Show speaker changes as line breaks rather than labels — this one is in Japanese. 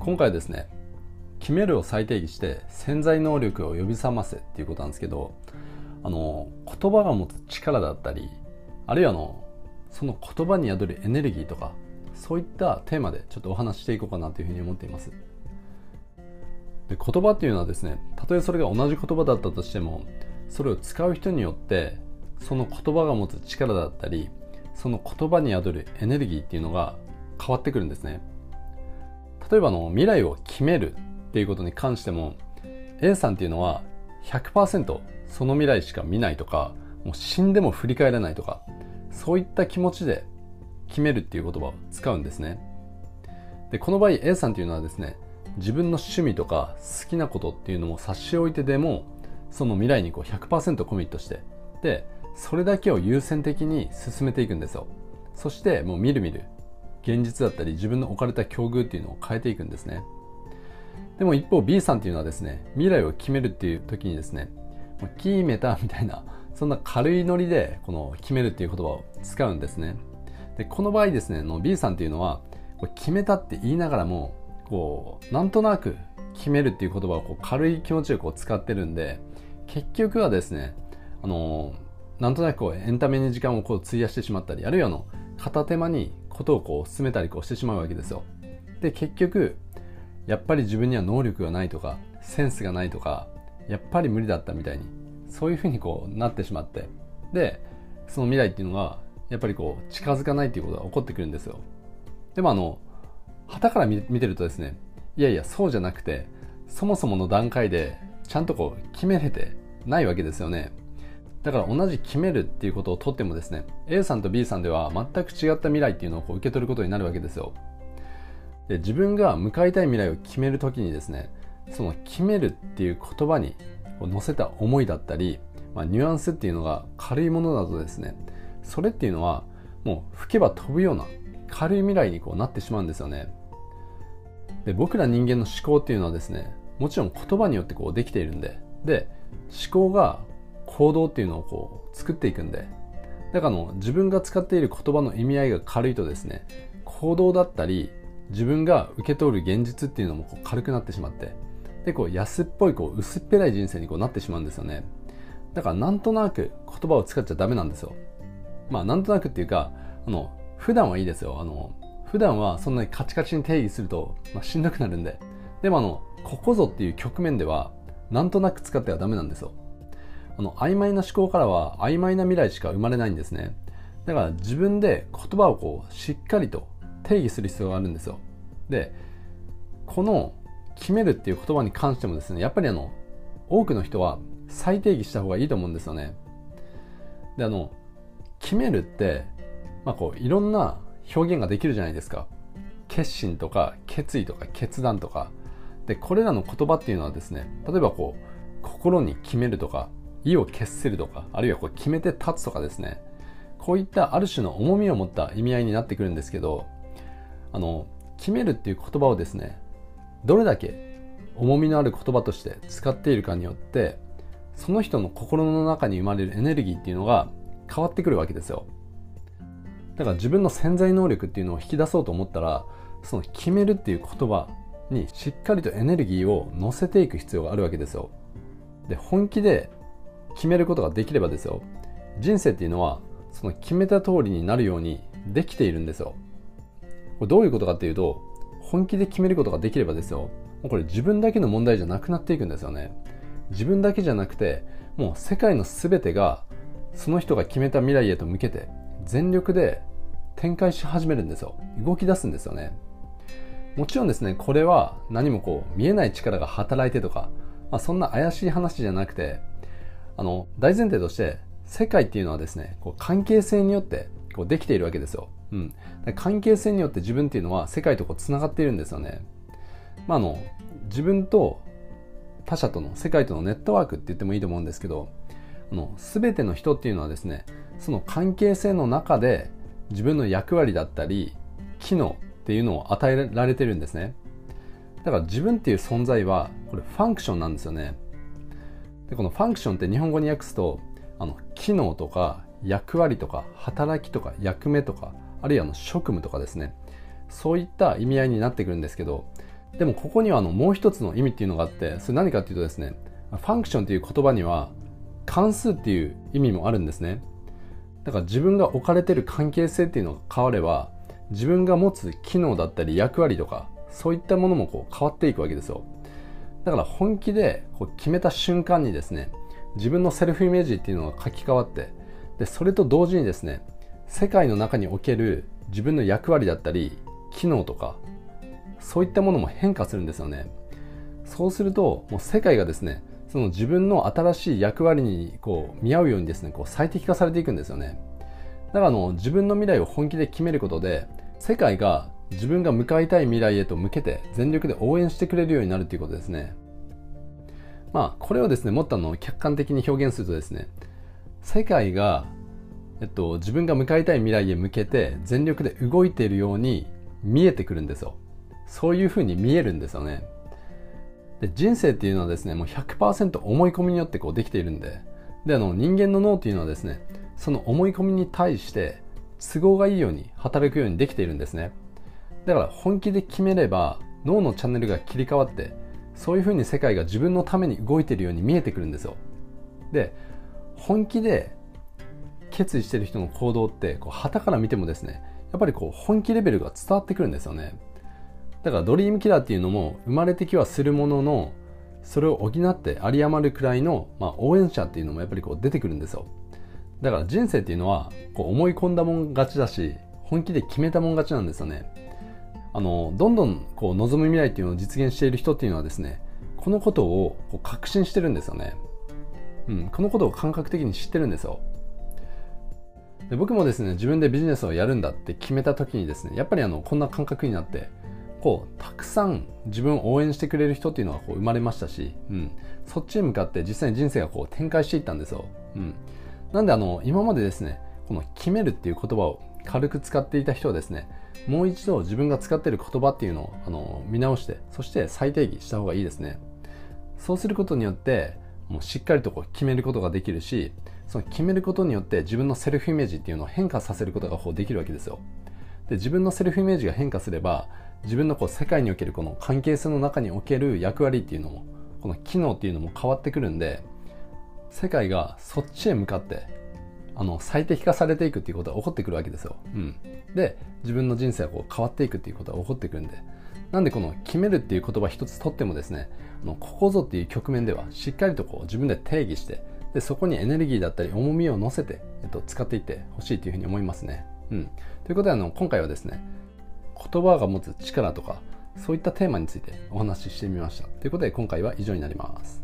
今回ですね決めるを再定義して潜在能力を呼び覚ませっていうことなんですけどあの言葉が持つ力だったりあるいはのその言葉に宿るエネルギーとかそういったテーマでちょっとお話ししていこうかなというふうに思っています。で言葉っていうのはですねたとえそれが同じ言葉だったとしてもそれを使う人によってその言葉が持つ力だったりその言葉に宿るエネルギーっていうのが変わってくるんですね。例えばの未来を決めるっていうことに関しても A さんっていうのは100%その未来しか見ないとかもう死んでも振り返らないとかそういった気持ちで決めるっていう言葉を使うんですね。でこの場合 A さんっていうのはですね自分の趣味とか好きなことっていうのも差し置いてでもその未来にこう100%コミットしてでそれだけを優先的に進めていくんですよ。そしてもうみるみる。現実だったり自分の置かれた境遇っていうのを変えていくんですね。でも一方 B さんっていうのはですね未来を決めるっていう時にですね決めたみたいなそんな軽いノリでこの決めるっていう言葉を使うんですね。でこの場合ですねの B さんっていうのは決めたって言いながらもこうなんとなく決めるっていう言葉をこう軽い気持ちでこう使ってるんで結局はですねあのなんとなくこうエンタメに時間をこう費やしてしまったりあるいはの片手間にことをこう進めたりこうしてしまうわけですよ。で結局やっぱり自分には能力がないとかセンスがないとかやっぱり無理だったみたいにそういうふうにこうなってしまって。でその未来っていうのがやっぱりこう近づかないっていうことが起こってくるんですよ。でもあの旗から見てるとですねいやいやそうじゃなくてそもそもの段階でちゃんとこう決めれてないわけですよね。だから同じ決めるっていうことをとってもですね A さんと B さんでは全く違った未来っていうのをこう受け取ることになるわけですよ。で自分が向かいたい未来を決めるときにですねその決めるっていう言葉に乗せた思いだったり、まあ、ニュアンスっていうのが軽いものだとですねそれっていうのはもう吹けば飛ぶような軽い未来にこうなってしまうんですよね。で僕ら人間の思考っていうのはですねもちろん言葉によってこうできているんでで思考が行動っていうのをこう作っていくんで。だからの自分が使っている言葉の意味合いが軽いとですね行動だったり自分が受け取る現実っていうのもこう軽くなってしまってでこう安っぽいこう薄っぺらい人生にこうなってしまうんですよね。だからなんとなく言葉を使っちゃダメなんですよ。まあなんとなくっていうかあの普段はいいですよ。あの普段はそんなにカチカチに定義すると、まあ、しんどくなるんで。でもあのここぞっていう局面ではなんとなく使ってはダメなんですよ。あの曖昧な思考からは曖昧な未来しか生まれないんですね。だから自分で言葉をこうしっかりと定義する必要があるんですよ。でこの決めるっていう言葉に関してもですねやっぱりあの多くの人は再定義した方がいいと思うんですよね。であの決めるって、まあ、こういろんな表現ができるじゃないですか。決心とか決意とか決断とか。でこれらの言葉っていうのはですね例えばこう心に決めるとか意を決せるとかあるいはこう決めて立つとかですね。こういったある種の重みを持った意味合いになってくるんですけどあの決めるっていう言葉をですねどれだけ重みのある言葉として使っているかによってその人の心の中に生まれるエネルギーっていうのが変わってくるわけですよ。だから自分の潜在能力っていうのを引き出そうと思ったらその決めるっていう言葉にしっかりとエネルギーを乗せていく必要があるわけですよ。で本気で決めることができればですよ。人生っていうのはその決めた通りになるようにできているんですよ。これどういうことかっていうと本気で決めることができればですよ。もうこれ自分だけの問題じゃなくなっていくんですよね。自分だけじゃなくてもう世界の全てがその人が決めた未来へと向けて全力で展開し始めるんですよ。動き出すんですよね。もちろんですねこれは何もこう見えない力が働いてとか、まあ、そんな怪しい話じゃなくてあの大前提として世界っていうのはですねこう関係性によってこうできているわけですよ、うん、関係性によって自分っていうのは世界とこうつながっているんですよね、まあ、あの自分と他者との世界とのネットワークって言ってもいいと思うんですけどあの全ての人っていうのはですねその関係性の中で自分の役割だったり機能っていうのを与えられてるんですね。だから自分っていう存在はこれファンクションなんですよね。でこのファンクションって日本語に訳すとあの機能とか役割とか働きとか役目とかあるいはの職務とかですね。そういった意味合いになってくるんですけどでもここにはあのもう一つの意味っていうのがあってそれ何かっていうとですねファンクションという言葉には関数っていう意味もあるんですね。だから自分が置かれてる関係性っていうのが変われば自分が持つ機能だったり役割とかそういったものもこう変わっていくわけですよ。だから本気でこう決めた瞬間にですね自分のセルフイメージっていうのが書き換わってでそれと同時にですね世界の中における自分の役割だったり機能とかそういったものも変化するんですよね。そうするともう世界がですねその自分の新しい役割にこう見合うようにですねこう最適化されていくんですよね。だからあの自分の未来を本気で決めることで世界が自分が向かいたい未来へと向けて全力で応援してくれるようになるということですね。まあこれをですねもっとあの客観的に表現するとですね世界がえっと、自分が向かいたい未来へ向けて全力で動いているように見えてくるんですよ。そういうふうに見えるんですよね。で人生っていうのはですねもう100%思い込みによってこうできているんで。であの人間の脳っていうのはですねその思い込みに対して都合がいいように働くようにできているんですね。だから本気で決めれば脳のチャンネルが切り替わってそういうふうに世界が自分のために動いてるように見えてくるんですよ。で本気で決意してる人の行動ってこう旗から見てもですねやっぱりこう本気レベルが伝わってくるんですよね。だからドリームキラーっていうのも生まれてきはするもののそれを補って有り余るくらいの、まあ、応援者っていうのもやっぱりこう出てくるんですよ。だから人生っていうのはこう思い込んだもん勝ちだし本気で決めたもん勝ちなんですよね。あのどんどんこう望む未来っていうのを実現している人っていうのはですねこのことをこう確信してるんですよね。うん、このことを感覚的に知ってるんですよ。で僕もですね自分でビジネスをやるんだって決めた時にですねやっぱりあのこんな感覚になってこうたくさん自分を応援してくれる人っていうのがこう生まれましたし、うん、そっちに向かって実際に人生がこう展開していったんですよ、うん、なんであの今までですねこの決めるっていう言葉を軽く使っていた人はですねもう一度自分が使っている言葉っていうのをあの見直してそして再定義した方がいいですね。そうすることによってもうしっかりとこう決めることができるしその決めることによって自分のセルフイメージっていうのを変化させることがこうできるわけですよ。で自分のセルフイメージが変化すれば自分のこう世界におけるこの関係性の中における役割っていうのもこの機能っていうのも変わってくるんで世界がそっちへ向かってあの最適化されていくっていうことが起こってくるわけですよ、うん、で自分の人生がこう変わっていくっていうことが起こってくるんでなんでこの決めるっていう言葉一つとってもですねあのここぞっていう局面ではしっかりとこう自分で定義してでそこにエネルギーだったり重みを乗せて、えっと、使っていってほしいというふうに思いますね。うん、ということであの今回はですね言葉が持つ力とかそういったテーマについてお話ししてみました。ということで今回は以上になります。